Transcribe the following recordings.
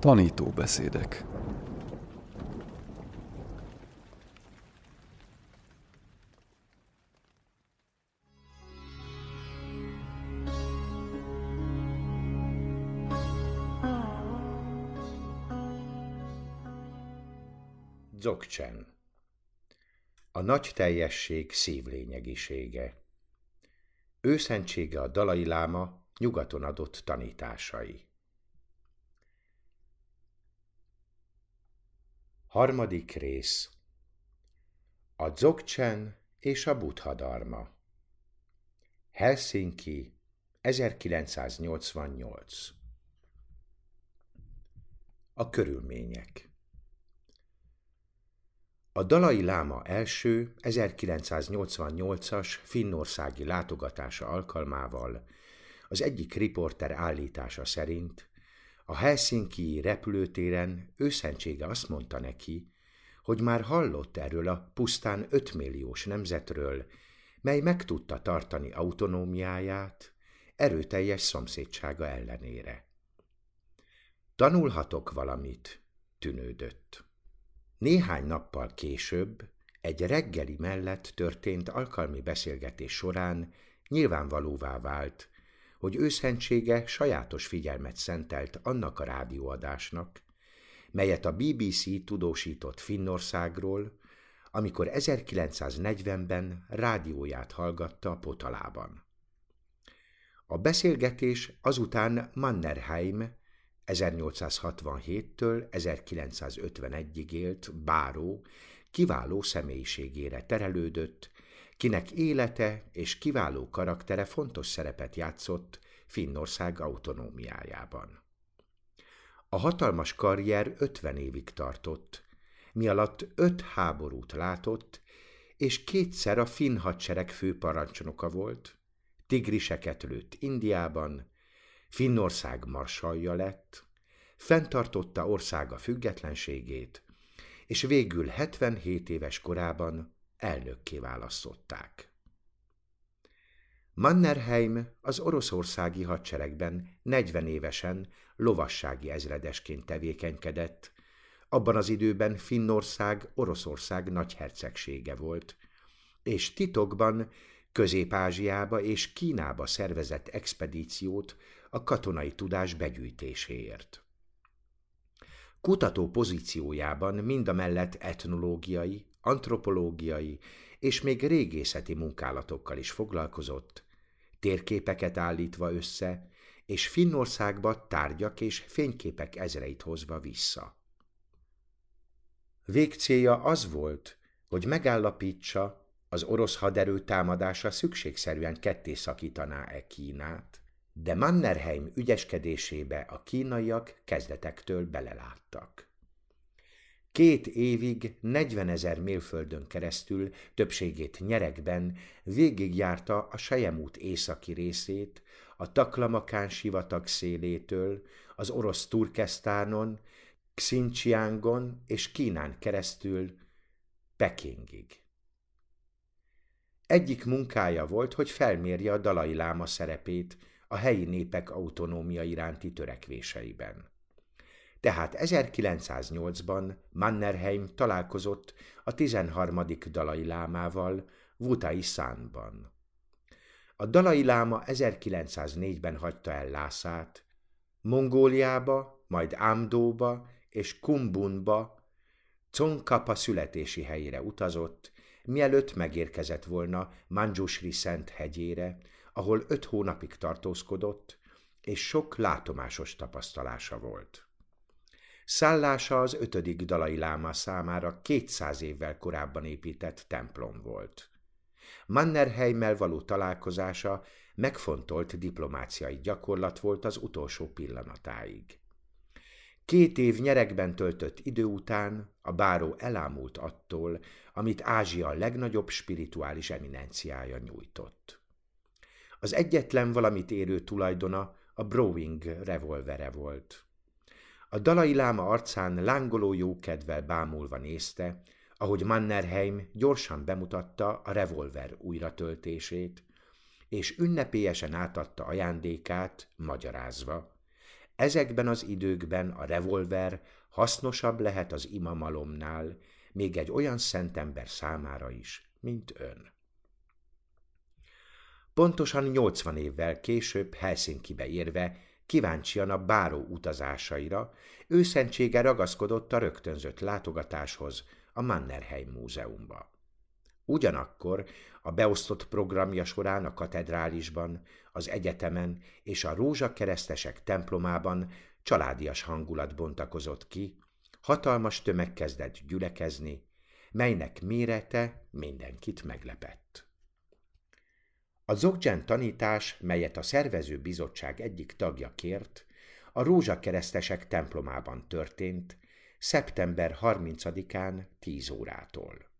Tanítóbeszédek. Dzogchen A nagy teljesség szívlényegisége. Őszentsége a Dalai Láma nyugaton adott tanításai Harmadik rész. A Dzogchen és a Buddha Helsinki 1988 A körülmények. A Dalai Láma első 1988-as finnországi látogatása alkalmával az egyik riporter állítása szerint a Helsinki repülőtéren őszentsége azt mondta neki, hogy már hallott erről a pusztán 5 milliós nemzetről, mely meg tudta tartani autonómiáját erőteljes szomszédsága ellenére. Tanulhatok valamit, tűnődött. Néhány nappal később, egy reggeli mellett történt alkalmi beszélgetés során nyilvánvalóvá vált, hogy őszentsége sajátos figyelmet szentelt annak a rádióadásnak, melyet a BBC tudósított Finnországról, amikor 1940-ben rádióját hallgatta potalában. A beszélgetés azután Mannerheim 1867-től 1951-ig élt báró kiváló személyiségére terelődött, kinek élete és kiváló karaktere fontos szerepet játszott Finnország autonómiájában. A hatalmas karrier 50 évig tartott, mi alatt öt háborút látott, és kétszer a finn hadsereg főparancsnoka volt, tigriseket lőtt Indiában, Finnország marsalja lett, fenntartotta országa függetlenségét, és végül 77 éves korában elnökké választották. Mannerheim az oroszországi hadseregben 40 évesen lovassági ezredesként tevékenykedett, abban az időben Finnország Oroszország nagyhercegsége volt, és titokban Közép-Ázsiába és Kínába szervezett expedíciót a katonai tudás begyűjtéséért. Kutató pozíciójában mind a mellett etnológiai, antropológiai és még régészeti munkálatokkal is foglalkozott, térképeket állítva össze, és Finnországba tárgyak és fényképek ezreit hozva vissza. Végcélja az volt, hogy megállapítsa, az orosz haderő támadása szükségszerűen ketté szakítaná-e Kínát, de Mannerheim ügyeskedésébe a kínaiak kezdetektől beleláttak. Két évig 40 ezer mérföldön keresztül, többségét nyerekben végigjárta a Sejemút északi részét, a Taklamakán sivatag szélétől, az orosz Turkesztánon, Xinjiangon és Kínán keresztül Pekingig. Egyik munkája volt, hogy felmérje a Dalai Láma szerepét a helyi népek autonómia iránti törekvéseiben. Tehát 1908-ban Mannerheim találkozott a 13. Dalai Lámával Vutai Szánban. A Dalai Láma 1904-ben hagyta el Lászát, Mongóliába, majd Ámdóba és Kumbunba, Congkapa születési helyére utazott, mielőtt megérkezett volna Manjusri Szent hegyére, ahol öt hónapig tartózkodott, és sok látomásos tapasztalása volt. Szállása az ötödik dalai láma számára 200 évvel korábban épített templom volt. Mannerheimmel való találkozása megfontolt diplomáciai gyakorlat volt az utolsó pillanatáig. Két év nyerekben töltött idő után a báró elámult attól, amit Ázsia legnagyobb spirituális eminenciája nyújtott. Az egyetlen valamit érő tulajdona a Browing revolvere volt. A dalai láma arcán lángoló jókedvel bámulva nézte, ahogy Mannerheim gyorsan bemutatta a revolver újratöltését, és ünnepélyesen átadta ajándékát, magyarázva. ezekben az időkben a revolver hasznosabb lehet az imamalomnál, még egy olyan szentember számára is, mint ön. Pontosan 80 évvel később Helsinkibe érve, kíváncsian a báró utazásaira, őszentsége ragaszkodott a rögtönzött látogatáshoz a Mannerheim Múzeumba. Ugyanakkor a beosztott programja során a katedrálisban, az egyetemen és a rózsakeresztesek templomában családias hangulat bontakozott ki, hatalmas tömeg kezdett gyülekezni, melynek mérete mindenkit meglepett. A Zoggen tanítás, melyet a szervező bizottság egyik tagja kért, a rózsakeresztesek templomában történt, szeptember 30-án 10 órától.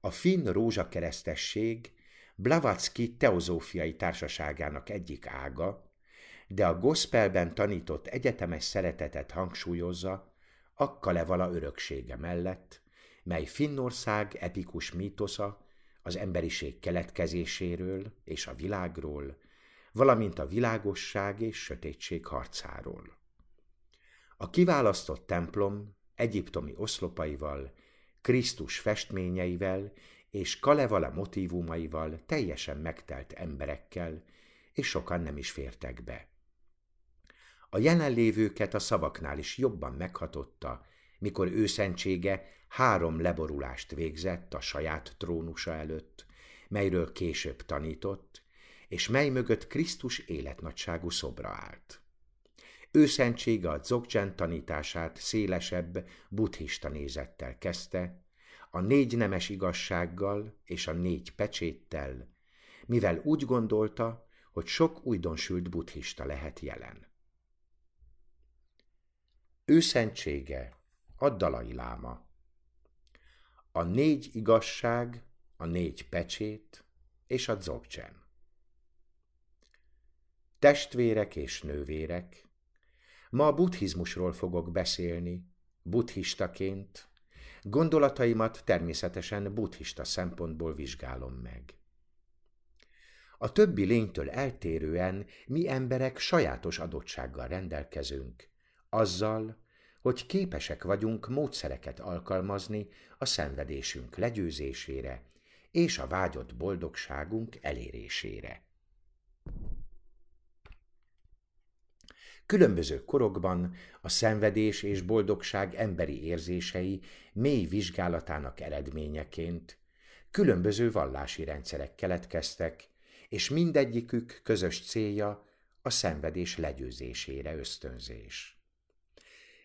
A finn rózsakeresztesség Blavatsky teozófiai társaságának egyik ága, de a gospelben tanított egyetemes szeretetet hangsúlyozza a Kalevala öröksége mellett, mely Finnország epikus mítosza az emberiség keletkezéséről és a világról, valamint a világosság és sötétség harcáról. A kiválasztott templom egyiptomi oszlopaival, Krisztus festményeivel és Kalevala motívumaival teljesen megtelt emberekkel, és sokan nem is fértek be. A jelenlévőket a szavaknál is jobban meghatotta, mikor őszentsége három leborulást végzett a saját trónusa előtt, melyről később tanított, és mely mögött Krisztus életnagyságú szobra állt. Őszentsége a Dzogchen tanítását szélesebb buddhista nézettel kezdte, a négy nemes igazsággal és a négy pecséttel, mivel úgy gondolta, hogy sok újdonsült buddhista lehet jelen. Őszentsége a Dalai Láma. A négy igazság, a négy pecsét és a Dzogchen Testvérek és nővérek, ma a buddhizmusról fogok beszélni, buddhistaként, Gondolataimat természetesen buddhista szempontból vizsgálom meg. A többi lénytől eltérően mi emberek sajátos adottsággal rendelkezünk, azzal, hogy képesek vagyunk módszereket alkalmazni a szenvedésünk legyőzésére és a vágyott boldogságunk elérésére. Különböző korokban a szenvedés és boldogság emberi érzései mély vizsgálatának eredményeként különböző vallási rendszerek keletkeztek, és mindegyikük közös célja a szenvedés legyőzésére ösztönzés.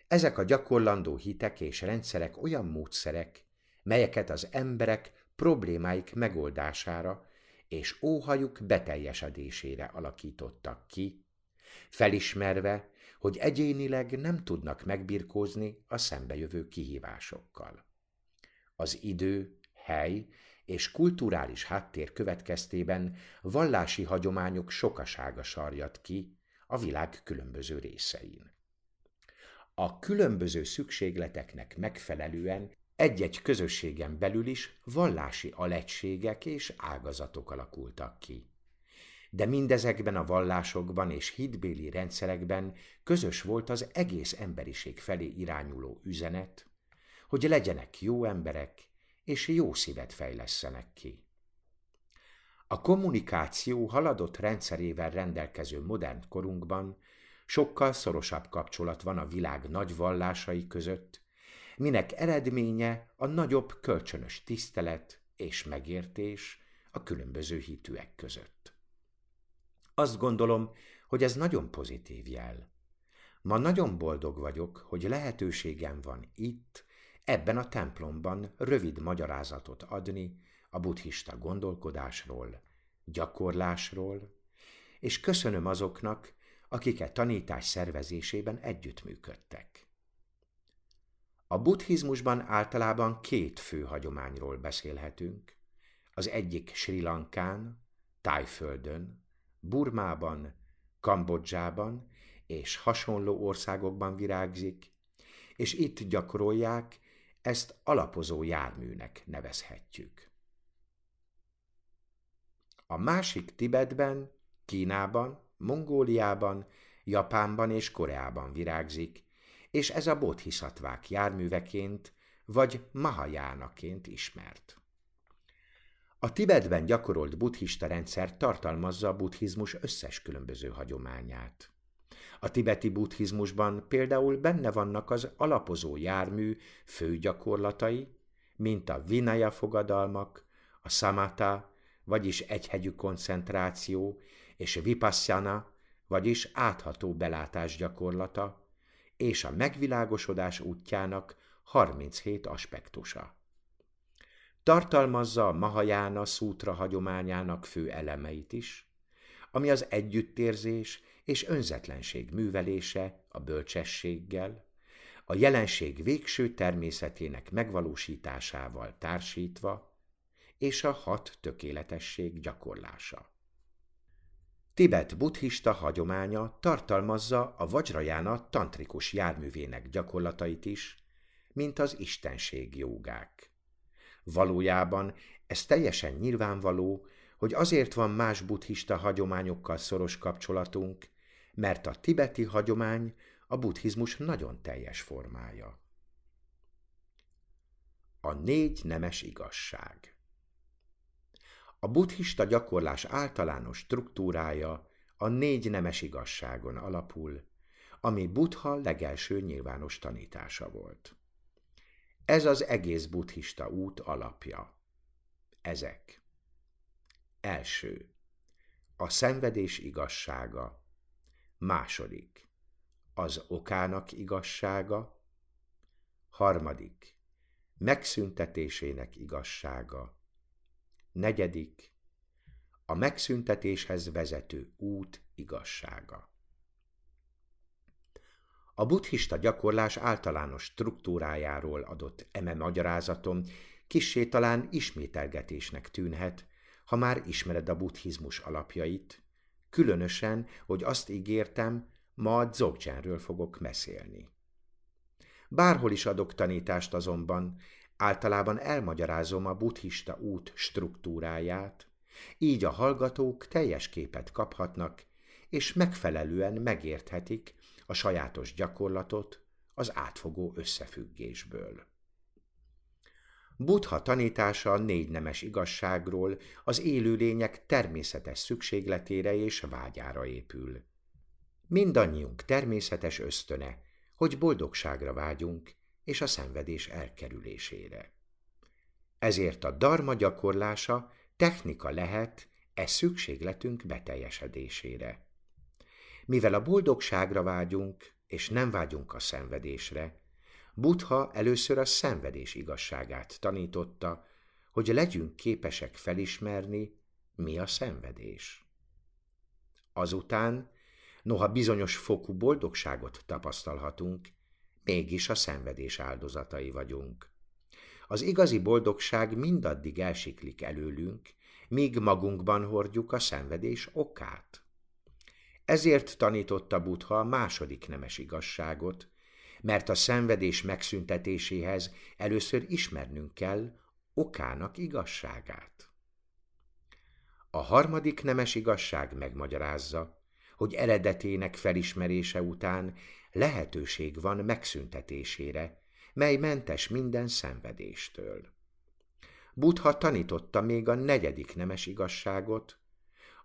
Ezek a gyakorlandó hitek és rendszerek olyan módszerek, melyeket az emberek problémáik megoldására és óhajuk beteljesedésére alakítottak ki, felismerve, hogy egyénileg nem tudnak megbirkózni a szembejövő kihívásokkal. Az idő, hely és kulturális háttér következtében vallási hagyományok sokasága sarjat ki a világ különböző részein. A különböző szükségleteknek megfelelően egy-egy közösségen belül is vallási alegységek és ágazatok alakultak ki de mindezekben a vallásokban és hitbéli rendszerekben közös volt az egész emberiség felé irányuló üzenet, hogy legyenek jó emberek, és jó szívet fejlesztenek ki. A kommunikáció haladott rendszerével rendelkező modern korunkban sokkal szorosabb kapcsolat van a világ nagy vallásai között, minek eredménye a nagyobb kölcsönös tisztelet és megértés a különböző hitűek között. Azt gondolom, hogy ez nagyon pozitív jel. Ma nagyon boldog vagyok, hogy lehetőségem van itt, ebben a templomban rövid magyarázatot adni a buddhista gondolkodásról, gyakorlásról, és köszönöm azoknak, akik e tanítás szervezésében együttműködtek. A buddhizmusban általában két fő hagyományról beszélhetünk. Az egyik Sri Lankán, Tájföldön, Burmában, Kambodzsában és hasonló országokban virágzik, és itt gyakorolják, ezt alapozó járműnek nevezhetjük. A másik Tibetben, Kínában, Mongóliában Japánban és Koreában virágzik, és ez a bodhiszattvák járműveként vagy mahajánaként ismert. A Tibetben gyakorolt buddhista rendszer tartalmazza a buddhizmus összes különböző hagyományát. A tibeti buddhizmusban például benne vannak az alapozó jármű fő gyakorlatai, mint a vinaya fogadalmak, a samatha, vagyis egyhegyű koncentráció, és vipassana, vagyis átható belátás gyakorlata, és a megvilágosodás útjának 37 aspektusa. Tartalmazza a Mahajána szútra hagyományának fő elemeit is, ami az együttérzés és önzetlenség művelése a bölcsességgel, a jelenség végső természetének megvalósításával társítva, és a hat tökéletesség gyakorlása. Tibet buddhista hagyománya tartalmazza a Vajrayana tantrikus járművének gyakorlatait is, mint az istenség jogák. Valójában ez teljesen nyilvánvaló, hogy azért van más buddhista hagyományokkal szoros kapcsolatunk, mert a tibeti hagyomány a buddhizmus nagyon teljes formája. A négy nemes igazság A buddhista gyakorlás általános struktúrája a négy nemes igazságon alapul, ami Buddha legelső nyilvános tanítása volt. Ez az egész buddhista út alapja. Ezek. Első. A szenvedés igazsága. Második. Az okának igazsága. Harmadik. Megszüntetésének igazsága. Negyedik. A megszüntetéshez vezető út igazsága. A buddhista gyakorlás általános struktúrájáról adott eme magyarázatom kissé talán ismételgetésnek tűnhet, ha már ismered a buddhizmus alapjait, különösen, hogy azt ígértem, ma a Dzogchenről fogok beszélni. Bárhol is adok tanítást azonban, általában elmagyarázom a buddhista út struktúráját, így a hallgatók teljes képet kaphatnak, és megfelelően megérthetik, a sajátos gyakorlatot az átfogó összefüggésből. Buddha tanítása a négy nemes igazságról az élőlények természetes szükségletére és vágyára épül. Mindannyiunk természetes ösztöne, hogy boldogságra vágyunk és a szenvedés elkerülésére. Ezért a darma gyakorlása technika lehet e szükségletünk beteljesedésére. Mivel a boldogságra vágyunk, és nem vágyunk a szenvedésre, Buddha először a szenvedés igazságát tanította, hogy legyünk képesek felismerni, mi a szenvedés. Azután, noha bizonyos fokú boldogságot tapasztalhatunk, mégis a szenvedés áldozatai vagyunk. Az igazi boldogság mindaddig elsiklik előlünk, míg magunkban hordjuk a szenvedés okát. Ezért tanította Buddha a második nemes igazságot, mert a szenvedés megszüntetéséhez először ismernünk kell okának igazságát. A harmadik nemes igazság megmagyarázza, hogy eredetének felismerése után lehetőség van megszüntetésére, mely mentes minden szenvedéstől. Buddha tanította még a negyedik nemes igazságot,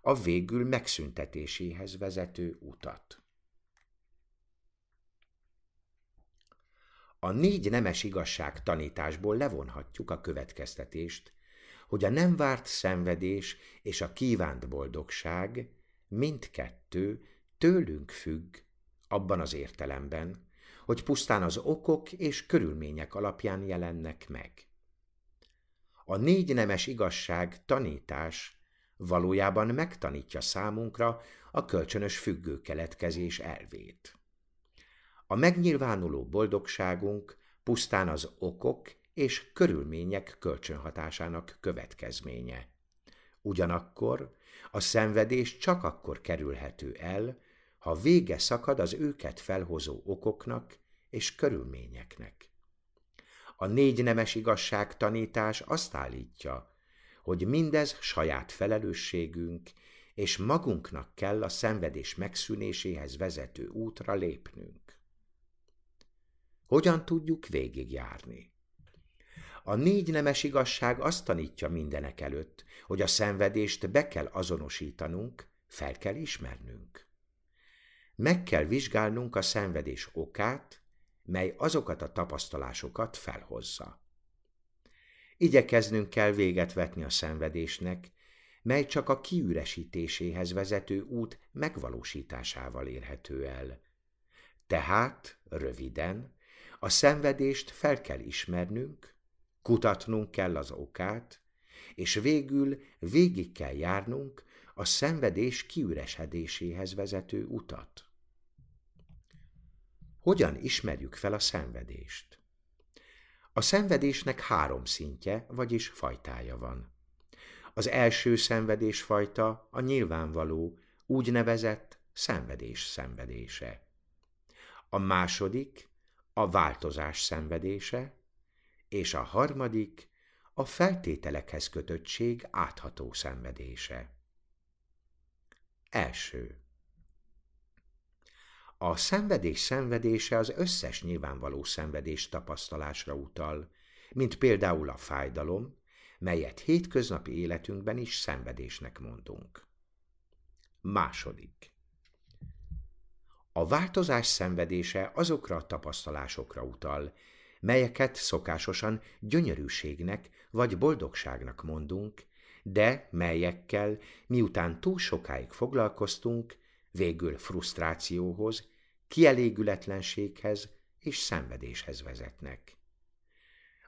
a végül megszüntetéséhez vezető utat. A négy nemes igazság tanításból levonhatjuk a következtetést, hogy a nem várt szenvedés és a kívánt boldogság mindkettő tőlünk függ abban az értelemben, hogy pusztán az okok és körülmények alapján jelennek meg. A négy nemes igazság tanítás valójában megtanítja számunkra a kölcsönös függő keletkezés elvét. A megnyilvánuló boldogságunk pusztán az okok és körülmények kölcsönhatásának következménye. Ugyanakkor a szenvedés csak akkor kerülhető el, ha vége szakad az őket felhozó okoknak és körülményeknek. A négy nemes igazság tanítás azt állítja, hogy mindez saját felelősségünk és magunknak kell a szenvedés megszűnéséhez vezető útra lépnünk. Hogyan tudjuk végigjárni? A négy nemes igazság azt tanítja mindenek előtt, hogy a szenvedést be kell azonosítanunk, fel kell ismernünk. Meg kell vizsgálnunk a szenvedés okát, mely azokat a tapasztalásokat felhozza. Igyekeznünk kell véget vetni a szenvedésnek, mely csak a kiüresítéséhez vezető út megvalósításával érhető el. Tehát, röviden, a szenvedést fel kell ismernünk, kutatnunk kell az okát, és végül végig kell járnunk a szenvedés kiüresedéséhez vezető utat. Hogyan ismerjük fel a szenvedést? A szenvedésnek három szintje, vagyis fajtája van. Az első szenvedésfajta a nyilvánvaló, úgynevezett szenvedés szenvedése. A második a változás szenvedése, és a harmadik a feltételekhez kötöttség átható szenvedése. Első. A szenvedés szenvedése az összes nyilvánvaló szenvedés tapasztalásra utal, mint például a fájdalom, melyet hétköznapi életünkben is szenvedésnek mondunk. Második. A változás szenvedése azokra a tapasztalásokra utal, melyeket szokásosan gyönyörűségnek vagy boldogságnak mondunk, de melyekkel, miután túl sokáig foglalkoztunk, végül frusztrációhoz, kielégületlenséghez és szenvedéshez vezetnek.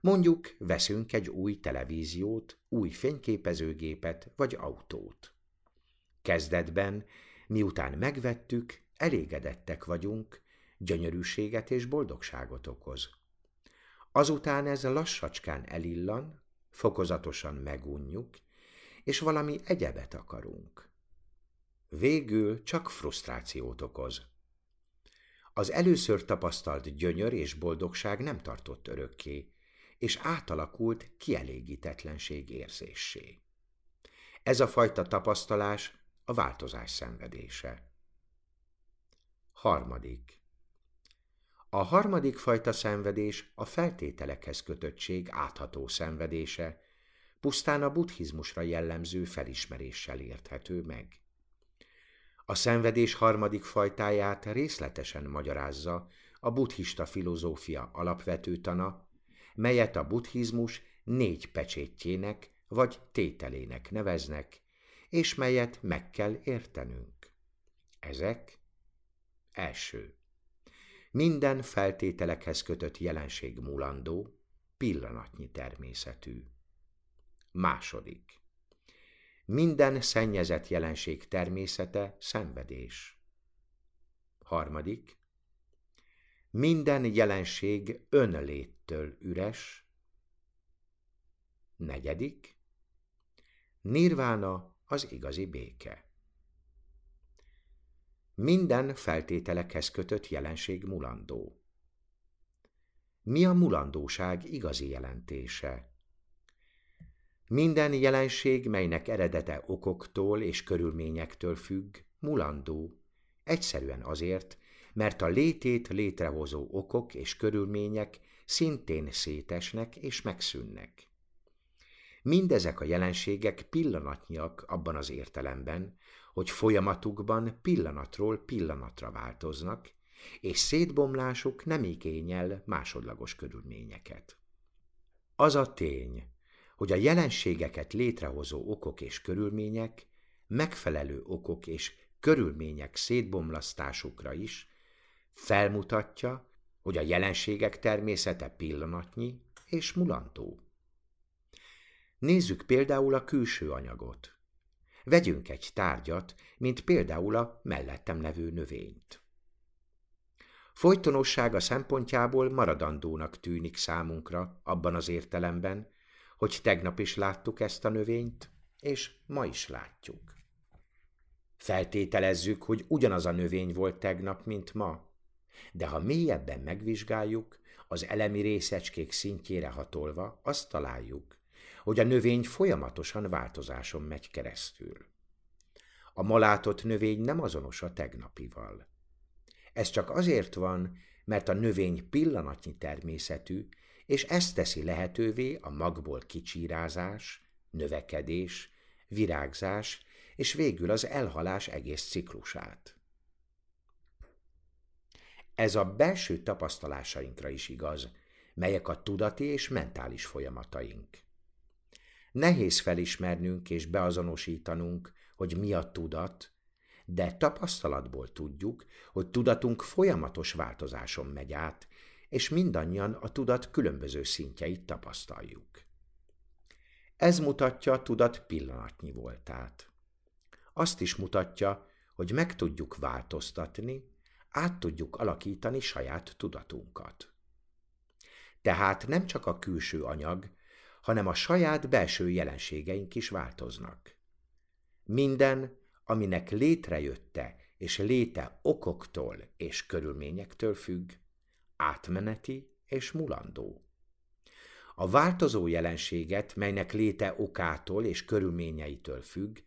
Mondjuk veszünk egy új televíziót, új fényképezőgépet vagy autót. Kezdetben, miután megvettük, elégedettek vagyunk, gyönyörűséget és boldogságot okoz. Azután ez lassacskán elillan, fokozatosan megunjuk, és valami egyebet akarunk. Végül csak frusztrációt okoz. Az először tapasztalt gyönyör és boldogság nem tartott örökké, és átalakult kielégítetlenség érzéssé. Ez a fajta tapasztalás a változás szenvedése. Harmadik. A harmadik fajta szenvedés a feltételekhez kötöttség átható szenvedése, pusztán a buddhizmusra jellemző felismeréssel érthető meg. A szenvedés harmadik fajtáját részletesen magyarázza a buddhista filozófia alapvető tana, melyet a buddhizmus négy pecsétjének vagy tételének neveznek, és melyet meg kell értenünk. Ezek első. Minden feltételekhez kötött jelenség mulandó, pillanatnyi természetű. Második. Minden szennyezett jelenség természete szenvedés. Harmadik. Minden jelenség önléttől üres. Negyedik. Nirvána az igazi béke. Minden feltételekhez kötött jelenség mulandó. Mi a mulandóság igazi jelentése? Minden jelenség, melynek eredete okoktól és körülményektől függ, mulandó, egyszerűen azért, mert a létét létrehozó okok és körülmények szintén szétesnek és megszűnnek. Mindezek a jelenségek pillanatnyiak abban az értelemben, hogy folyamatukban pillanatról pillanatra változnak, és szétbomlásuk nem igényel másodlagos körülményeket. Az a tény, hogy a jelenségeket létrehozó okok és körülmények megfelelő okok és körülmények szétbomlasztásukra is felmutatja, hogy a jelenségek természete pillanatnyi és mulantó. Nézzük például a külső anyagot. Vegyünk egy tárgyat, mint például a mellettem levő növényt. Folytonossága szempontjából maradandónak tűnik számunkra abban az értelemben, hogy tegnap is láttuk ezt a növényt, és ma is látjuk. Feltételezzük, hogy ugyanaz a növény volt tegnap, mint ma, de ha mélyebben megvizsgáljuk, az elemi részecskék szintjére hatolva, azt találjuk, hogy a növény folyamatosan változáson megy keresztül. A malátott növény nem azonos a tegnapival. Ez csak azért van, mert a növény pillanatnyi természetű, és ez teszi lehetővé a magból kicsírázás, növekedés, virágzás és végül az elhalás egész ciklusát. Ez a belső tapasztalásainkra is igaz, melyek a tudati és mentális folyamataink. Nehéz felismernünk és beazonosítanunk, hogy mi a tudat, de tapasztalatból tudjuk, hogy tudatunk folyamatos változáson megy át, és mindannyian a tudat különböző szintjeit tapasztaljuk. Ez mutatja a tudat pillanatnyi voltát. Azt is mutatja, hogy meg tudjuk változtatni, át tudjuk alakítani saját tudatunkat. Tehát nem csak a külső anyag, hanem a saját belső jelenségeink is változnak. Minden, aminek létrejötte és léte okoktól és körülményektől függ, átmeneti és mulandó. A változó jelenséget, melynek léte okától és körülményeitől függ,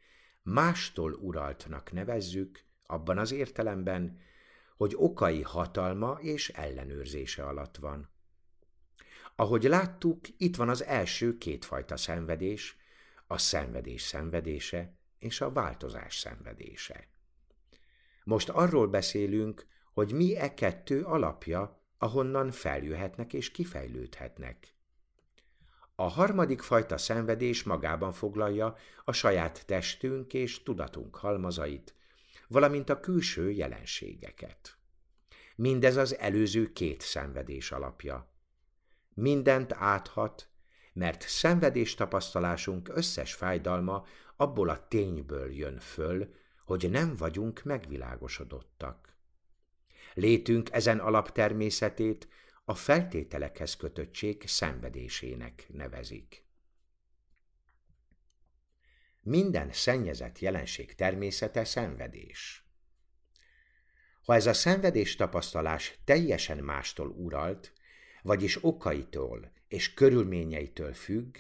mástól uraltnak nevezzük, abban az értelemben, hogy okai hatalma és ellenőrzése alatt van. Ahogy láttuk, itt van az első kétfajta szenvedés, a szenvedés szenvedése és a változás szenvedése. Most arról beszélünk, hogy mi e kettő alapja, ahonnan feljöhetnek és kifejlődhetnek. A harmadik fajta szenvedés magában foglalja a saját testünk és tudatunk halmazait, valamint a külső jelenségeket. Mindez az előző két szenvedés alapja. Mindent áthat, mert szenvedés tapasztalásunk összes fájdalma abból a tényből jön föl, hogy nem vagyunk megvilágosodottak. Létünk ezen alaptermészetét a feltételekhez kötöttség szenvedésének nevezik. Minden szennyezett jelenség természete szenvedés. Ha ez a szenvedés tapasztalás teljesen mástól uralt, vagyis okaitól és körülményeitől függ,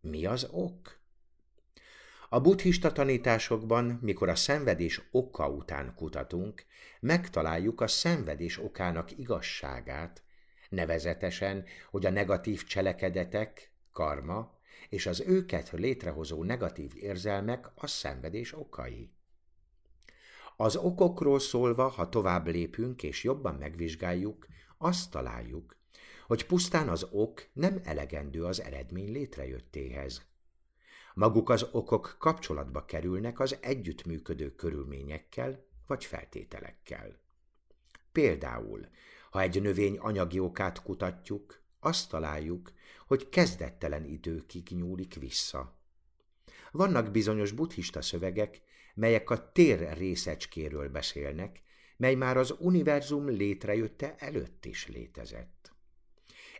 mi az ok? A buddhista tanításokban, mikor a szenvedés oka után kutatunk, megtaláljuk a szenvedés okának igazságát, nevezetesen, hogy a negatív cselekedetek, karma, és az őket létrehozó negatív érzelmek a szenvedés okai. Az okokról szólva, ha tovább lépünk és jobban megvizsgáljuk, azt találjuk, hogy pusztán az ok nem elegendő az eredmény létrejöttéhez. Maguk az okok kapcsolatba kerülnek az együttműködő körülményekkel vagy feltételekkel. Például, ha egy növény anyagi okát kutatjuk, azt találjuk, hogy kezdettelen időkig nyúlik vissza. Vannak bizonyos buddhista szövegek, melyek a tér részecskéről beszélnek, mely már az univerzum létrejötte előtt is létezett.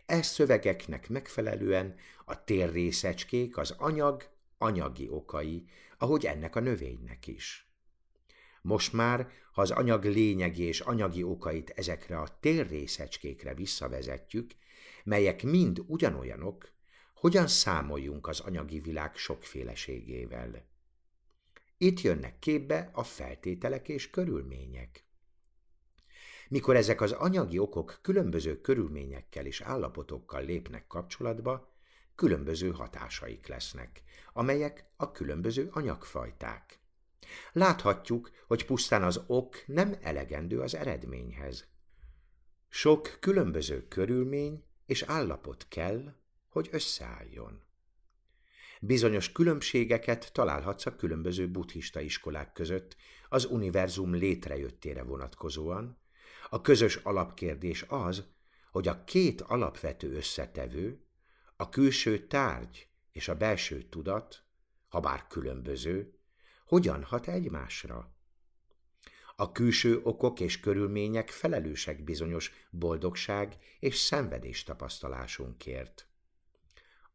Ez szövegeknek megfelelően a térrészecskék az anyag anyagi okai, ahogy ennek a növénynek is. Most már, ha az anyag lényegi és anyagi okait ezekre a térrészecskékre visszavezetjük, melyek mind ugyanolyanok, hogyan számoljunk az anyagi világ sokféleségével. Itt jönnek képbe a feltételek és körülmények. Mikor ezek az anyagi okok különböző körülményekkel és állapotokkal lépnek kapcsolatba, különböző hatásaik lesznek, amelyek a különböző anyagfajták. Láthatjuk, hogy pusztán az ok nem elegendő az eredményhez. Sok különböző körülmény és állapot kell, hogy összeálljon. Bizonyos különbségeket találhatsz a különböző buddhista iskolák között az univerzum létrejöttére vonatkozóan. A közös alapkérdés az, hogy a két alapvető összetevő, a külső tárgy és a belső tudat, ha bár különböző, hogyan hat egymásra? A külső okok és körülmények felelősek bizonyos boldogság és szenvedés tapasztalásunkért.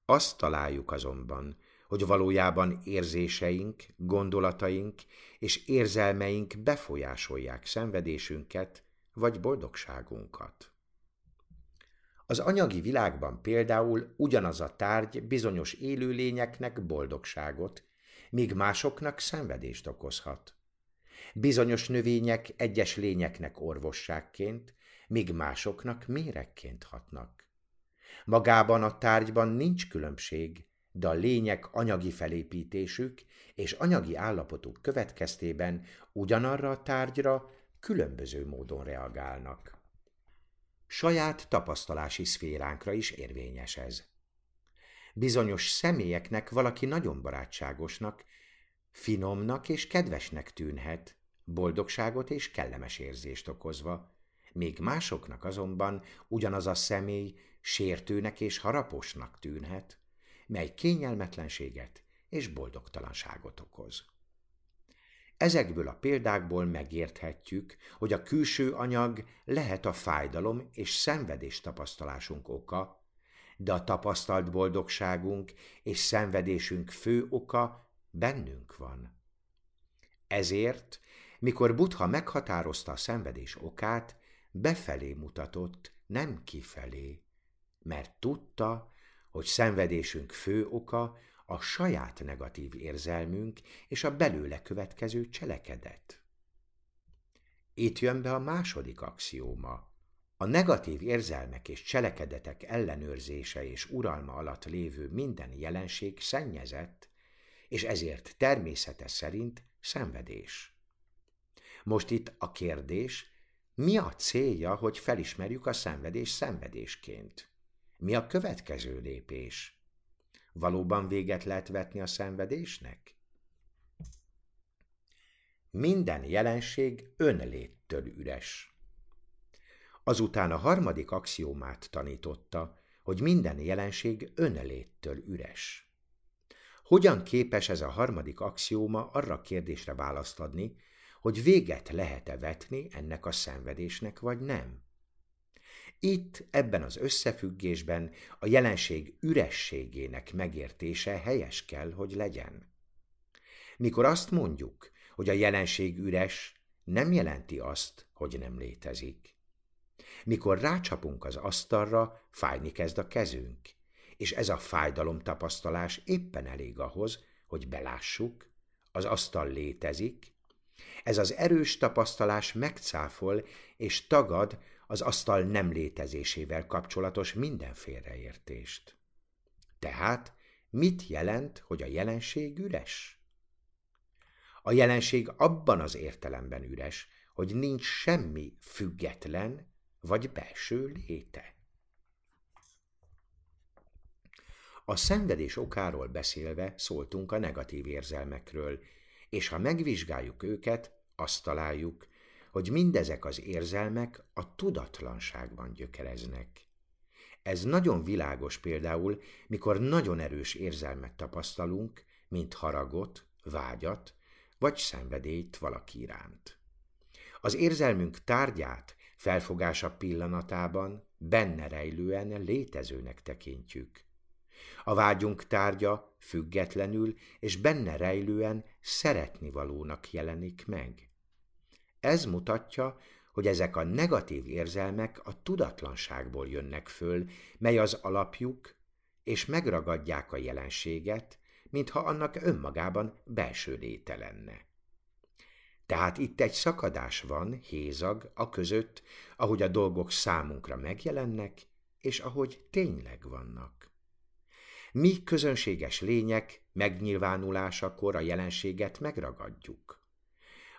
Azt találjuk azonban, hogy valójában érzéseink, gondolataink és érzelmeink befolyásolják szenvedésünket vagy boldogságunkat. Az anyagi világban például ugyanaz a tárgy bizonyos élőlényeknek boldogságot, míg másoknak szenvedést okozhat. Bizonyos növények egyes lényeknek orvosságként, míg másoknak méregként hatnak. Magában a tárgyban nincs különbség, de a lények anyagi felépítésük és anyagi állapotuk következtében ugyanarra a tárgyra különböző módon reagálnak. Saját tapasztalási szféránkra is érvényes ez. Bizonyos személyeknek valaki nagyon barátságosnak, finomnak és kedvesnek tűnhet, boldogságot és kellemes érzést okozva, még másoknak azonban ugyanaz a személy sértőnek és haraposnak tűnhet, mely kényelmetlenséget és boldogtalanságot okoz. Ezekből a példákból megérthetjük, hogy a külső anyag lehet a fájdalom és szenvedés tapasztalásunk oka, de a tapasztalt boldogságunk és szenvedésünk fő oka bennünk van. Ezért, mikor Buddha meghatározta a szenvedés okát, befelé mutatott, nem kifelé, mert tudta, hogy szenvedésünk fő oka a saját negatív érzelmünk és a belőle következő cselekedet. Itt jön be a második axióma. A negatív érzelmek és cselekedetek ellenőrzése és uralma alatt lévő minden jelenség szennyezett, és ezért természete szerint szenvedés. Most itt a kérdés, mi a célja, hogy felismerjük a szenvedés szenvedésként? Mi a következő lépés? Valóban véget lehet vetni a szenvedésnek? Minden jelenség önléttől üres. Azután a harmadik axiómát tanította, hogy minden jelenség önléttől üres. Hogyan képes ez a harmadik axióma arra kérdésre választ adni, hogy véget lehet-e vetni ennek a szenvedésnek, vagy nem? Itt, ebben az összefüggésben a jelenség ürességének megértése helyes kell, hogy legyen. Mikor azt mondjuk, hogy a jelenség üres, nem jelenti azt, hogy nem létezik. Mikor rácsapunk az asztalra, fájni kezd a kezünk, és ez a fájdalom tapasztalás éppen elég ahhoz, hogy belássuk, az asztal létezik, ez az erős tapasztalás megcáfol és tagad az asztal nem létezésével kapcsolatos minden félreértést. Tehát mit jelent, hogy a jelenség üres? A jelenség abban az értelemben üres, hogy nincs semmi független vagy belső léte. A szenvedés okáról beszélve szóltunk a negatív érzelmekről, és ha megvizsgáljuk őket, azt találjuk, hogy mindezek az érzelmek a tudatlanságban gyökereznek. Ez nagyon világos például, mikor nagyon erős érzelmet tapasztalunk, mint haragot, vágyat vagy szenvedélyt valaki iránt. Az érzelmünk tárgyát felfogása pillanatában benne rejlően létezőnek tekintjük. A vágyunk tárgya függetlenül és benne rejlően szeretnivalónak jelenik meg. Ez mutatja, hogy ezek a negatív érzelmek a tudatlanságból jönnek föl, mely az alapjuk, és megragadják a jelenséget, mintha annak önmagában belső léte lenne. Tehát itt egy szakadás van, hézag, a között, ahogy a dolgok számunkra megjelennek, és ahogy tényleg vannak. Mi közönséges lények megnyilvánulásakor a jelenséget megragadjuk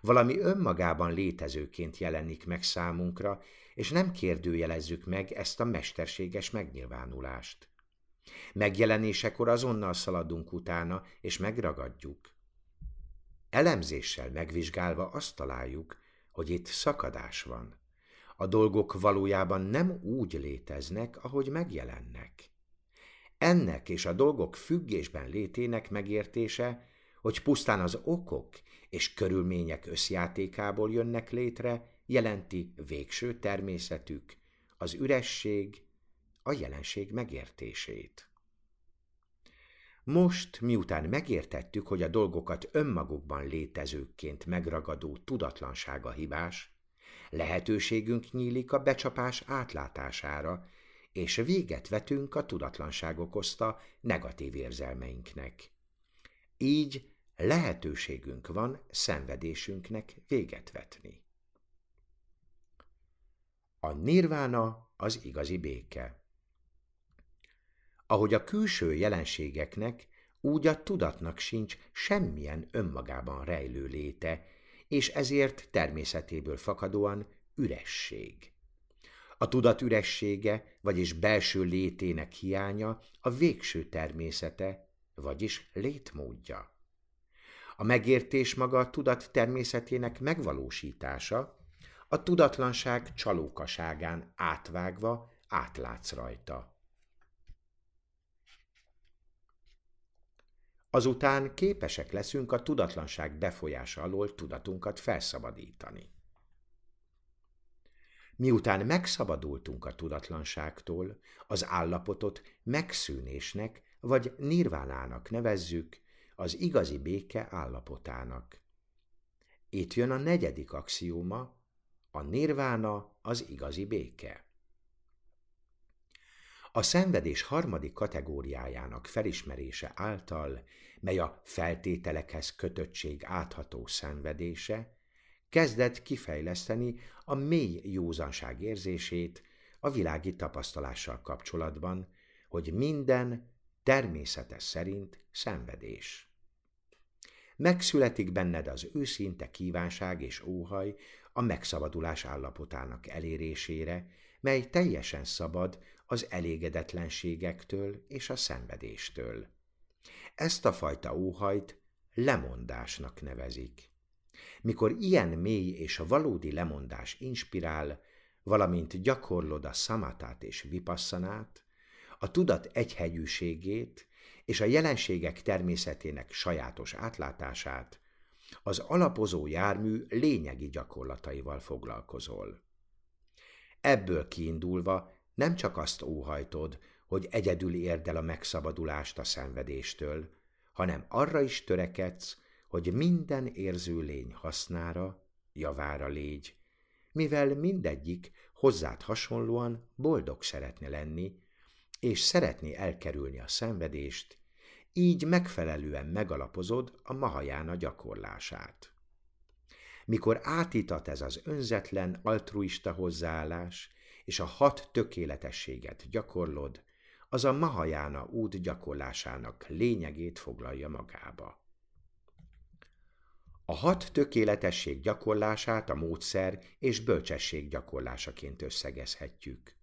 valami önmagában létezőként jelenik meg számunkra, és nem kérdőjelezzük meg ezt a mesterséges megnyilvánulást. Megjelenésekor azonnal szaladunk utána, és megragadjuk. Elemzéssel megvizsgálva azt találjuk, hogy itt szakadás van. A dolgok valójában nem úgy léteznek, ahogy megjelennek. Ennek és a dolgok függésben létének megértése, hogy pusztán az okok és körülmények összjátékából jönnek létre, jelenti végső természetük, az üresség, a jelenség megértését. Most, miután megértettük, hogy a dolgokat önmagukban létezőként megragadó tudatlansága hibás, lehetőségünk nyílik a becsapás átlátására, és véget vetünk a tudatlanság okozta negatív érzelmeinknek. Így lehetőségünk van szenvedésünknek véget vetni. A nirvána az igazi béke. Ahogy a külső jelenségeknek, úgy a tudatnak sincs semmilyen önmagában rejlő léte, és ezért természetéből fakadóan üresség. A tudat üressége, vagyis belső létének hiánya a végső természete, vagyis létmódja. A megértés maga a tudat természetének megvalósítása, a tudatlanság csalókaságán átvágva átlátsz rajta. Azután képesek leszünk a tudatlanság befolyása alól tudatunkat felszabadítani. Miután megszabadultunk a tudatlanságtól, az állapotot megszűnésnek vagy nirvánának nevezzük, az igazi béke állapotának. Itt jön a negyedik axióma, a nirvána az igazi béke. A szenvedés harmadik kategóriájának felismerése által, mely a feltételekhez kötöttség átható szenvedése, kezdett kifejleszteni a mély józanság érzését a világi tapasztalással kapcsolatban, hogy minden természetes szerint szenvedés. Megszületik benned az őszinte kívánság és óhaj a megszabadulás állapotának elérésére, mely teljesen szabad az elégedetlenségektől és a szenvedéstől. Ezt a fajta óhajt lemondásnak nevezik. Mikor ilyen mély és a valódi lemondás inspirál, valamint gyakorlod a szamatát és vipasszanát, a tudat egyhegyűségét és a jelenségek természetének sajátos átlátását, az alapozó jármű lényegi gyakorlataival foglalkozol. Ebből kiindulva nem csak azt óhajtod, hogy egyedül érd el a megszabadulást a szenvedéstől, hanem arra is törekedsz, hogy minden érző lény hasznára, javára légy, mivel mindegyik hozzád hasonlóan boldog szeretne lenni, és szeretné elkerülni a szenvedést, így megfelelően megalapozod a mahajána gyakorlását. Mikor átítat ez az önzetlen, altruista hozzáállás, és a hat tökéletességet gyakorlod, az a Mahajána út gyakorlásának lényegét foglalja magába. A hat tökéletesség gyakorlását a módszer és bölcsesség gyakorlásaként összegezhetjük.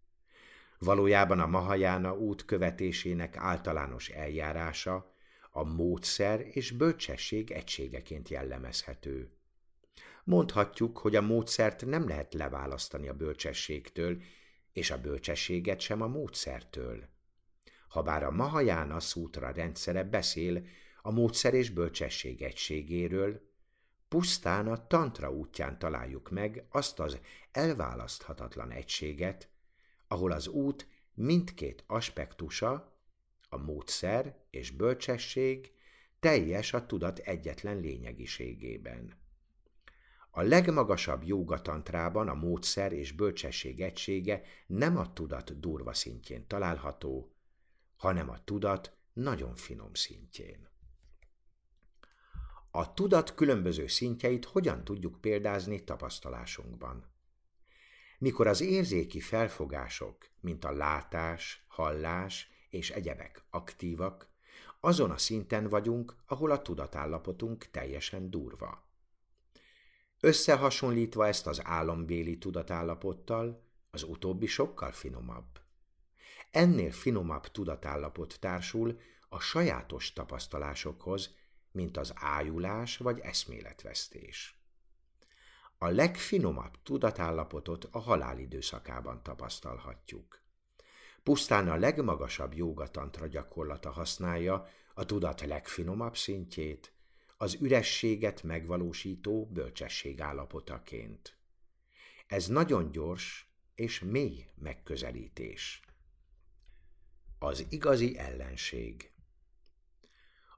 Valójában a Mahajána út követésének általános eljárása a módszer és bölcsesség egységeként jellemezhető. Mondhatjuk, hogy a módszert nem lehet leválasztani a bölcsességtől, és a bölcsességet sem a módszertől. Habár a Mahajána szútra rendszere beszél a módszer és bölcsesség egységéről, pusztán a tantra útján találjuk meg azt az elválaszthatatlan egységet, ahol az út mindkét aspektusa, a módszer és bölcsesség teljes a tudat egyetlen lényegiségében. A legmagasabb jógatantrában a módszer és bölcsesség egysége nem a tudat durva szintjén található, hanem a tudat nagyon finom szintjén. A tudat különböző szintjeit hogyan tudjuk példázni tapasztalásunkban? Mikor az érzéki felfogások, mint a látás, hallás és egyebek aktívak, azon a szinten vagyunk, ahol a tudatállapotunk teljesen durva. Összehasonlítva ezt az álombéli tudatállapottal, az utóbbi sokkal finomabb. Ennél finomabb tudatállapot társul a sajátos tapasztalásokhoz, mint az ájulás vagy eszméletvesztés. A legfinomabb tudatállapotot a halál időszakában tapasztalhatjuk. Pusztán a legmagasabb jogatantra gyakorlata használja a tudat legfinomabb szintjét, az ürességet megvalósító bölcsesség állapotaként. Ez nagyon gyors és mély megközelítés. Az igazi ellenség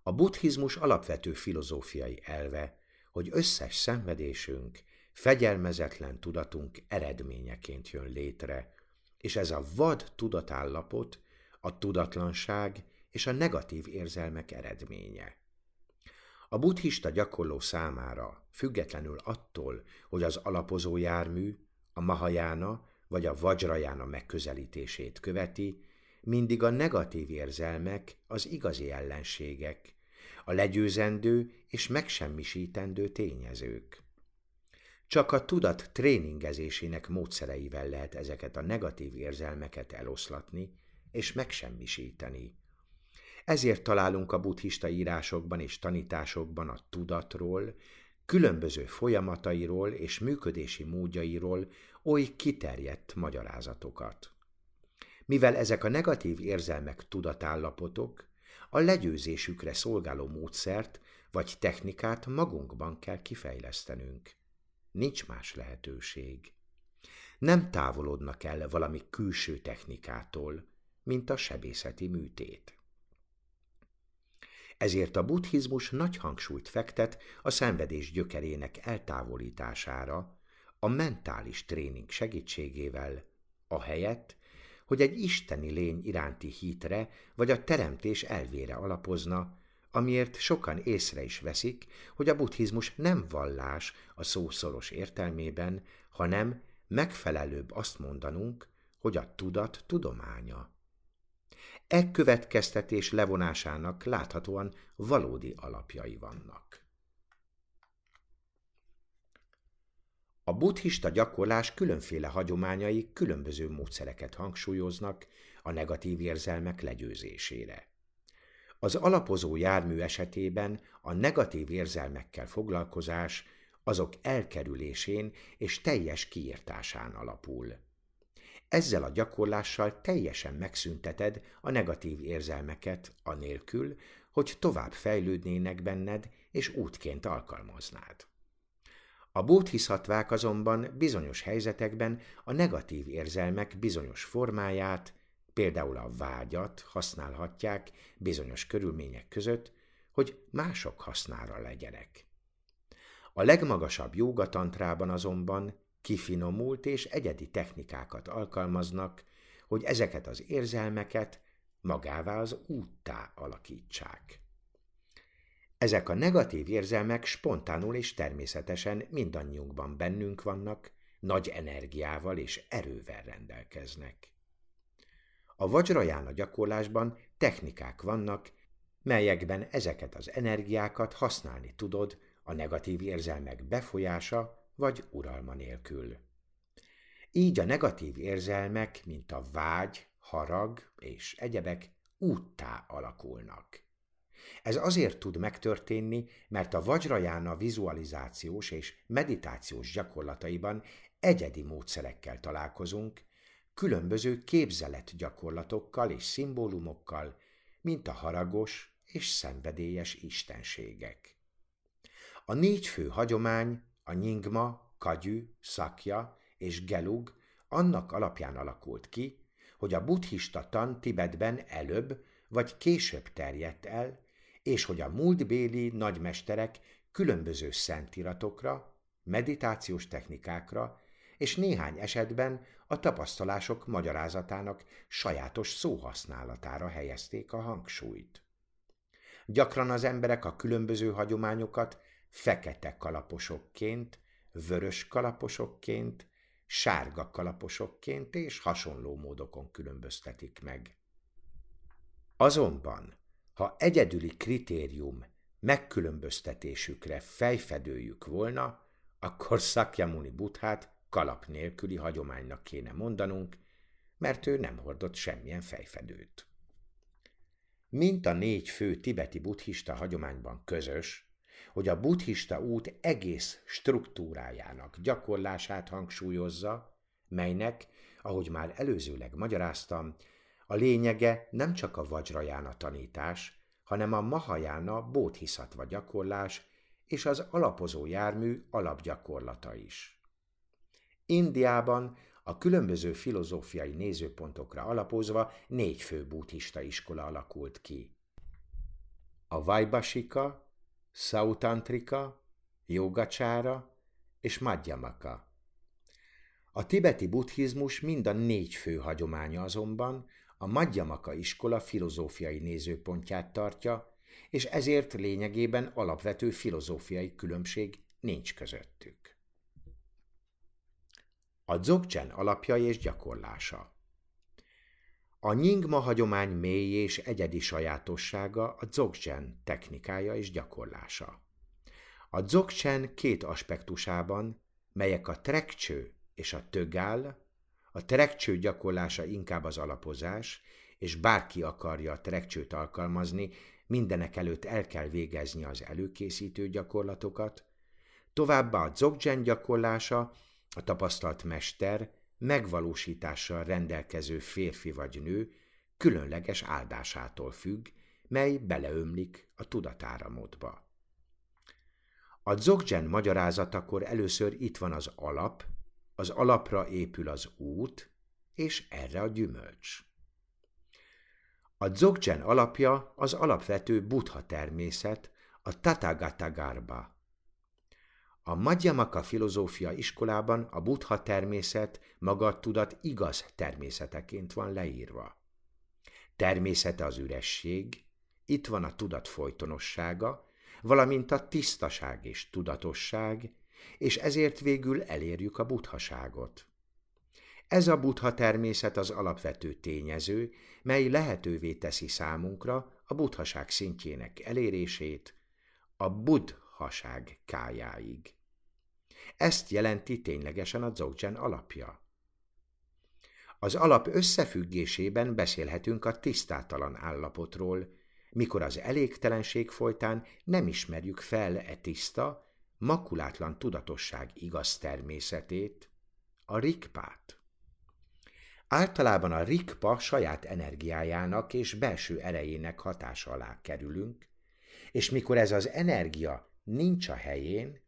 A buddhizmus alapvető filozófiai elve, hogy összes szenvedésünk fegyelmezetlen tudatunk eredményeként jön létre, és ez a vad tudatállapot a tudatlanság és a negatív érzelmek eredménye. A buddhista gyakorló számára, függetlenül attól, hogy az alapozó jármű, a Mahajána vagy a Vajrayana megközelítését követi, mindig a negatív érzelmek az igazi ellenségek, a legyőzendő és megsemmisítendő tényezők. Csak a tudat tréningezésének módszereivel lehet ezeket a negatív érzelmeket eloszlatni és megsemmisíteni. Ezért találunk a buddhista írásokban és tanításokban a tudatról, különböző folyamatairól és működési módjairól oly kiterjedt magyarázatokat. Mivel ezek a negatív érzelmek tudatállapotok, a legyőzésükre szolgáló módszert vagy technikát magunkban kell kifejlesztenünk. Nincs más lehetőség. Nem távolodnak el valami külső technikától, mint a sebészeti műtét. Ezért a buddhizmus nagy hangsúlyt fektet a szenvedés gyökerének eltávolítására, a mentális tréning segítségével, a helyett, hogy egy isteni lény iránti hitre vagy a teremtés elvére alapozna, amiért sokan észre is veszik, hogy a buddhizmus nem vallás a szó szoros értelmében, hanem megfelelőbb azt mondanunk, hogy a tudat tudománya. E következtetés levonásának láthatóan valódi alapjai vannak. A buddhista gyakorlás különféle hagyományai különböző módszereket hangsúlyoznak a negatív érzelmek legyőzésére. Az alapozó jármű esetében a negatív érzelmekkel foglalkozás azok elkerülésén és teljes kiirtásán alapul. Ezzel a gyakorlással teljesen megszünteted a negatív érzelmeket anélkül, hogy tovább fejlődnének benned és útként alkalmaznád. A bódhiszhatvák azonban bizonyos helyzetekben a negatív érzelmek bizonyos formáját, például a vágyat használhatják bizonyos körülmények között, hogy mások hasznára legyenek. A legmagasabb jógatantrában azonban kifinomult és egyedi technikákat alkalmaznak, hogy ezeket az érzelmeket magává az úttá alakítsák. Ezek a negatív érzelmek spontánul és természetesen mindannyiunkban bennünk vannak, nagy energiával és erővel rendelkeznek. A vajraján a gyakorlásban technikák vannak, melyekben ezeket az energiákat használni tudod a negatív érzelmek befolyása vagy uralma nélkül. Így a negatív érzelmek, mint a vágy, harag és egyebek úttá alakulnak. Ez azért tud megtörténni, mert a Vajrayana vizualizációs és meditációs gyakorlataiban egyedi módszerekkel találkozunk, különböző képzelet gyakorlatokkal és szimbólumokkal, mint a haragos és szenvedélyes istenségek. A négy fő hagyomány, a nyingma, kagyű, szakja és gelug annak alapján alakult ki, hogy a buddhista tan Tibetben előbb vagy később terjedt el, és hogy a múltbéli nagymesterek különböző szentiratokra, meditációs technikákra és néhány esetben a tapasztalások magyarázatának sajátos szóhasználatára helyezték a hangsúlyt. Gyakran az emberek a különböző hagyományokat fekete kalaposokként, vörös kalaposokként, sárga kalaposokként és hasonló módokon különböztetik meg. Azonban ha egyedüli kritérium megkülönböztetésükre fejfedőjük volna, akkor Sakyamuni Buddhát kalap nélküli hagyománynak kéne mondanunk, mert ő nem hordott semmilyen fejfedőt. Mint a négy fő tibeti buddhista hagyományban közös, hogy a buddhista út egész struktúrájának gyakorlását hangsúlyozza, melynek, ahogy már előzőleg magyaráztam, a lényege nem csak a vajrajána tanítás, hanem a mahajána bódhiszatva gyakorlás és az alapozó jármű alapgyakorlata is. Indiában a különböző filozófiai nézőpontokra alapozva négy fő buddhista iskola alakult ki. A Vajbasika, Sautantrika, Jogacsára és Madhyamaka. A tibeti buddhizmus mind a négy fő hagyománya azonban a Madhyamaka iskola filozófiai nézőpontját tartja, és ezért lényegében alapvető filozófiai különbség nincs közöttük. A dzogchen alapja és gyakorlása A nyingma hagyomány mély és egyedi sajátossága a dzogchen technikája és gyakorlása. A dzogchen két aspektusában, melyek a trekcső és a tögál, a trekcső gyakorlása inkább az alapozás, és bárki akarja a trekcsőt alkalmazni, mindenek előtt el kell végezni az előkészítő gyakorlatokat, továbbá a dzogchen gyakorlása, a tapasztalt mester, megvalósítással rendelkező férfi vagy nő különleges áldásától függ, mely beleömlik a tudatáramodba. A dzogchen magyarázatakor először itt van az alap, az alapra épül az út, és erre a gyümölcs. A dzogchen alapja az alapvető buddha természet, a Tathagata Garba. A Madhyamaka filozófia iskolában a buddha természet tudat igaz természeteként van leírva. Természete az üresség, itt van a tudat folytonossága, valamint a tisztaság és tudatosság, és ezért végül elérjük a buddhaságot. Ez a buddha természet az alapvető tényező, mely lehetővé teszi számunkra a buddhaság szintjének elérését, a buddhaság kájáig. Ezt jelenti ténylegesen a dzogchen alapja. Az alap összefüggésében beszélhetünk a tisztátalan állapotról, mikor az elégtelenség folytán nem ismerjük fel e tiszta, makulátlan tudatosság igaz természetét, a rikpát. Általában a rikpa saját energiájának és belső erejének hatása alá kerülünk, és mikor ez az energia nincs a helyén,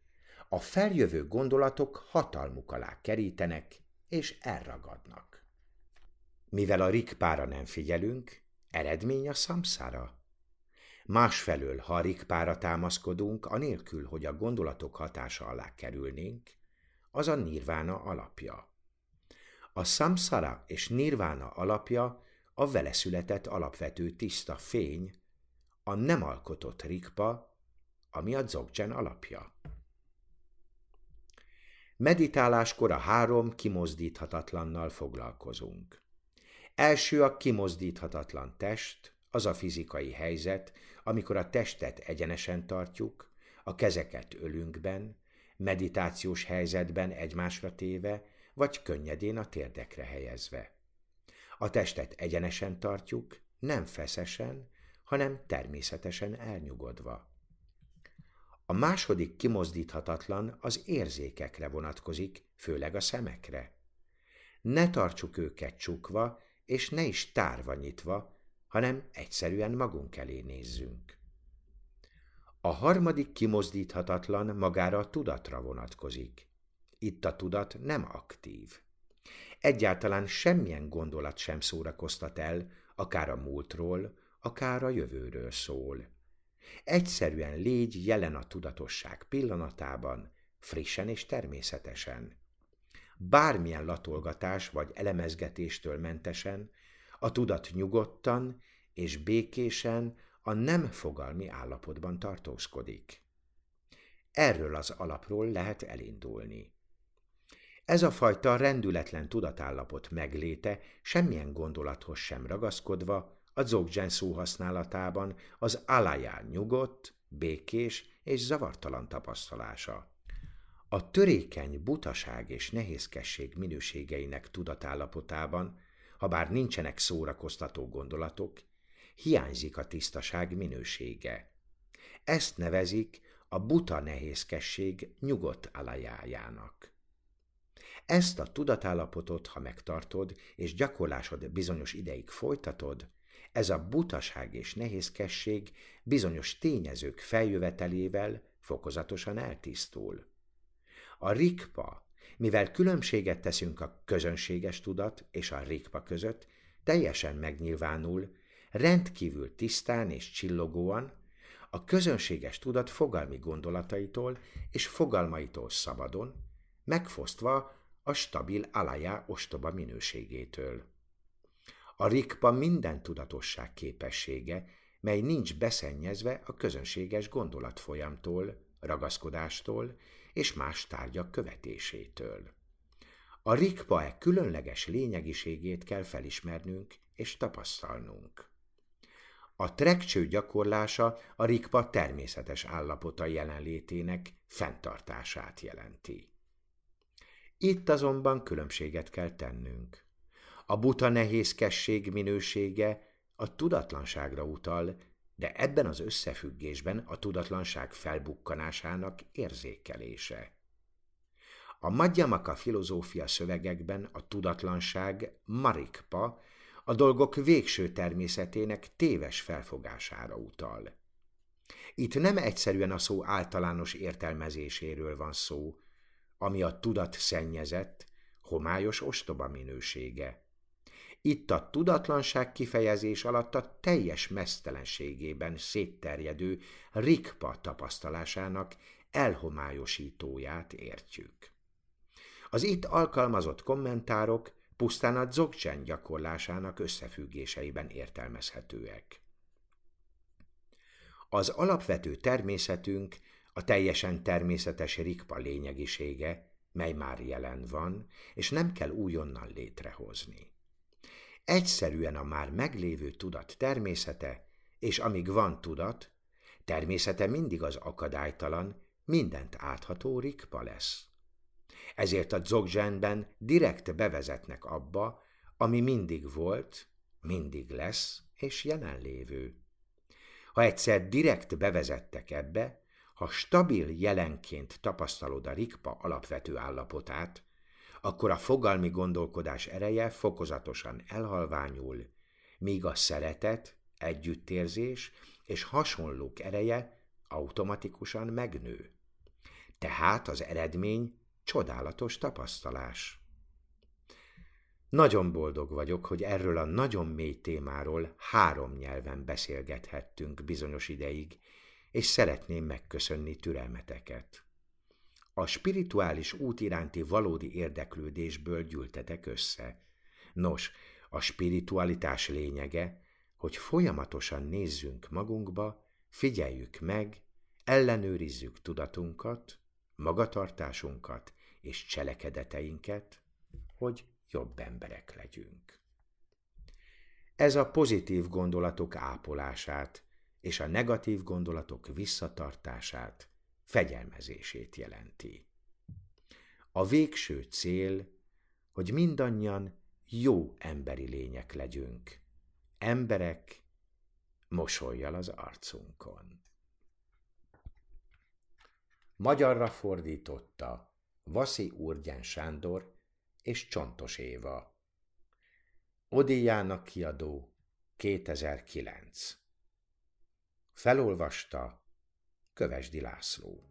a feljövő gondolatok hatalmuk alá kerítenek és elragadnak. Mivel a rikpára nem figyelünk, eredmény a szamszára. Másfelől, ha a rikpára támaszkodunk, anélkül, hogy a gondolatok hatása alá kerülnénk, az a nirvána alapja. A samsara és nirvána alapja a vele született alapvető tiszta fény, a nem alkotott rikpa, ami a dzogchen alapja. Meditáláskor a három kimozdíthatatlannal foglalkozunk. Első a kimozdíthatatlan test, az a fizikai helyzet, amikor a testet egyenesen tartjuk, a kezeket ölünkben, meditációs helyzetben egymásra téve, vagy könnyedén a térdekre helyezve. A testet egyenesen tartjuk, nem feszesen, hanem természetesen elnyugodva. A második kimozdíthatatlan az érzékekre vonatkozik, főleg a szemekre. Ne tartsuk őket csukva, és ne is tárva nyitva, hanem egyszerűen magunk elé nézzünk. A harmadik kimozdíthatatlan magára a tudatra vonatkozik. Itt a tudat nem aktív. Egyáltalán semmilyen gondolat sem szórakoztat el, akár a múltról, akár a jövőről szól. Egyszerűen légy jelen a tudatosság pillanatában, frissen és természetesen. Bármilyen latolgatás vagy elemezgetéstől mentesen, a tudat nyugodtan és békésen a nem fogalmi állapotban tartózkodik. Erről az alapról lehet elindulni. Ez a fajta rendületlen tudatállapot megléte semmilyen gondolathoz sem ragaszkodva a dzogchen szó használatában az alajá nyugodt, békés és zavartalan tapasztalása. A törékeny butaság és nehézkesség minőségeinek tudatállapotában, ha bár nincsenek szórakoztató gondolatok, hiányzik a tisztaság minősége. Ezt nevezik a buta nehézkesség nyugodt alajájának. Ezt a tudatállapotot, ha megtartod, és gyakorlásod bizonyos ideig folytatod, ez a butaság és nehézkesség bizonyos tényezők feljövetelével fokozatosan eltisztul. A rikpa, mivel különbséget teszünk a közönséges tudat és a rikpa között, teljesen megnyilvánul, rendkívül tisztán és csillogóan, a közönséges tudat fogalmi gondolataitól és fogalmaitól szabadon, megfosztva a stabil alajá ostoba minőségétől. A rikpa minden tudatosság képessége, mely nincs beszennyezve a közönséges gondolatfolyamtól, ragaszkodástól és más tárgyak követésétől. A rikpa e különleges lényegiségét kell felismernünk és tapasztalnunk. A trekcső gyakorlása a rikpa természetes állapota jelenlétének fenntartását jelenti. Itt azonban különbséget kell tennünk. A buta nehézkesség minősége a tudatlanságra utal, de ebben az összefüggésben a tudatlanság felbukkanásának érzékelése. A Madhyamaka filozófia szövegekben a tudatlanság marikpa, a dolgok végső természetének téves felfogására utal. Itt nem egyszerűen a szó általános értelmezéséről van szó, ami a tudat szennyezett, homályos ostoba minősége. Itt a tudatlanság kifejezés alatt a teljes mesztelenségében szétterjedő rikpa tapasztalásának elhomályosítóját értjük. Az itt alkalmazott kommentárok pusztán a dzogchen gyakorlásának összefüggéseiben értelmezhetőek. Az alapvető természetünk a teljesen természetes rikpa lényegisége, mely már jelen van, és nem kell újonnan létrehozni. Egyszerűen a már meglévő tudat természete, és amíg van tudat, természete mindig az akadálytalan, mindent átható rikpa lesz. Ezért a dzogzsenben direkt bevezetnek abba, ami mindig volt, mindig lesz és jelenlévő. Ha egyszer direkt bevezettek ebbe, ha stabil jelenként tapasztalod a rikpa alapvető állapotát, akkor a fogalmi gondolkodás ereje fokozatosan elhalványul, míg a szeretet, együttérzés és hasonlók ereje automatikusan megnő. Tehát az eredmény csodálatos tapasztalás. Nagyon boldog vagyok, hogy erről a nagyon mély témáról három nyelven beszélgethettünk bizonyos ideig, és szeretném megköszönni türelmeteket. A spirituális út iránti valódi érdeklődésből gyűltetek össze. Nos, a spiritualitás lényege, hogy folyamatosan nézzünk magunkba, figyeljük meg, ellenőrizzük tudatunkat, magatartásunkat és cselekedeteinket, hogy jobb emberek legyünk. Ez a pozitív gondolatok ápolását és a negatív gondolatok visszatartását, fegyelmezését jelenti. A végső cél, hogy mindannyian jó emberi lények legyünk, emberek mosolyjal az arcunkon. Magyarra fordította Vaszi Úrgyán Sándor és Csontos Éva. Odiának kiadó 2009 Felolvasta Kövesdi László.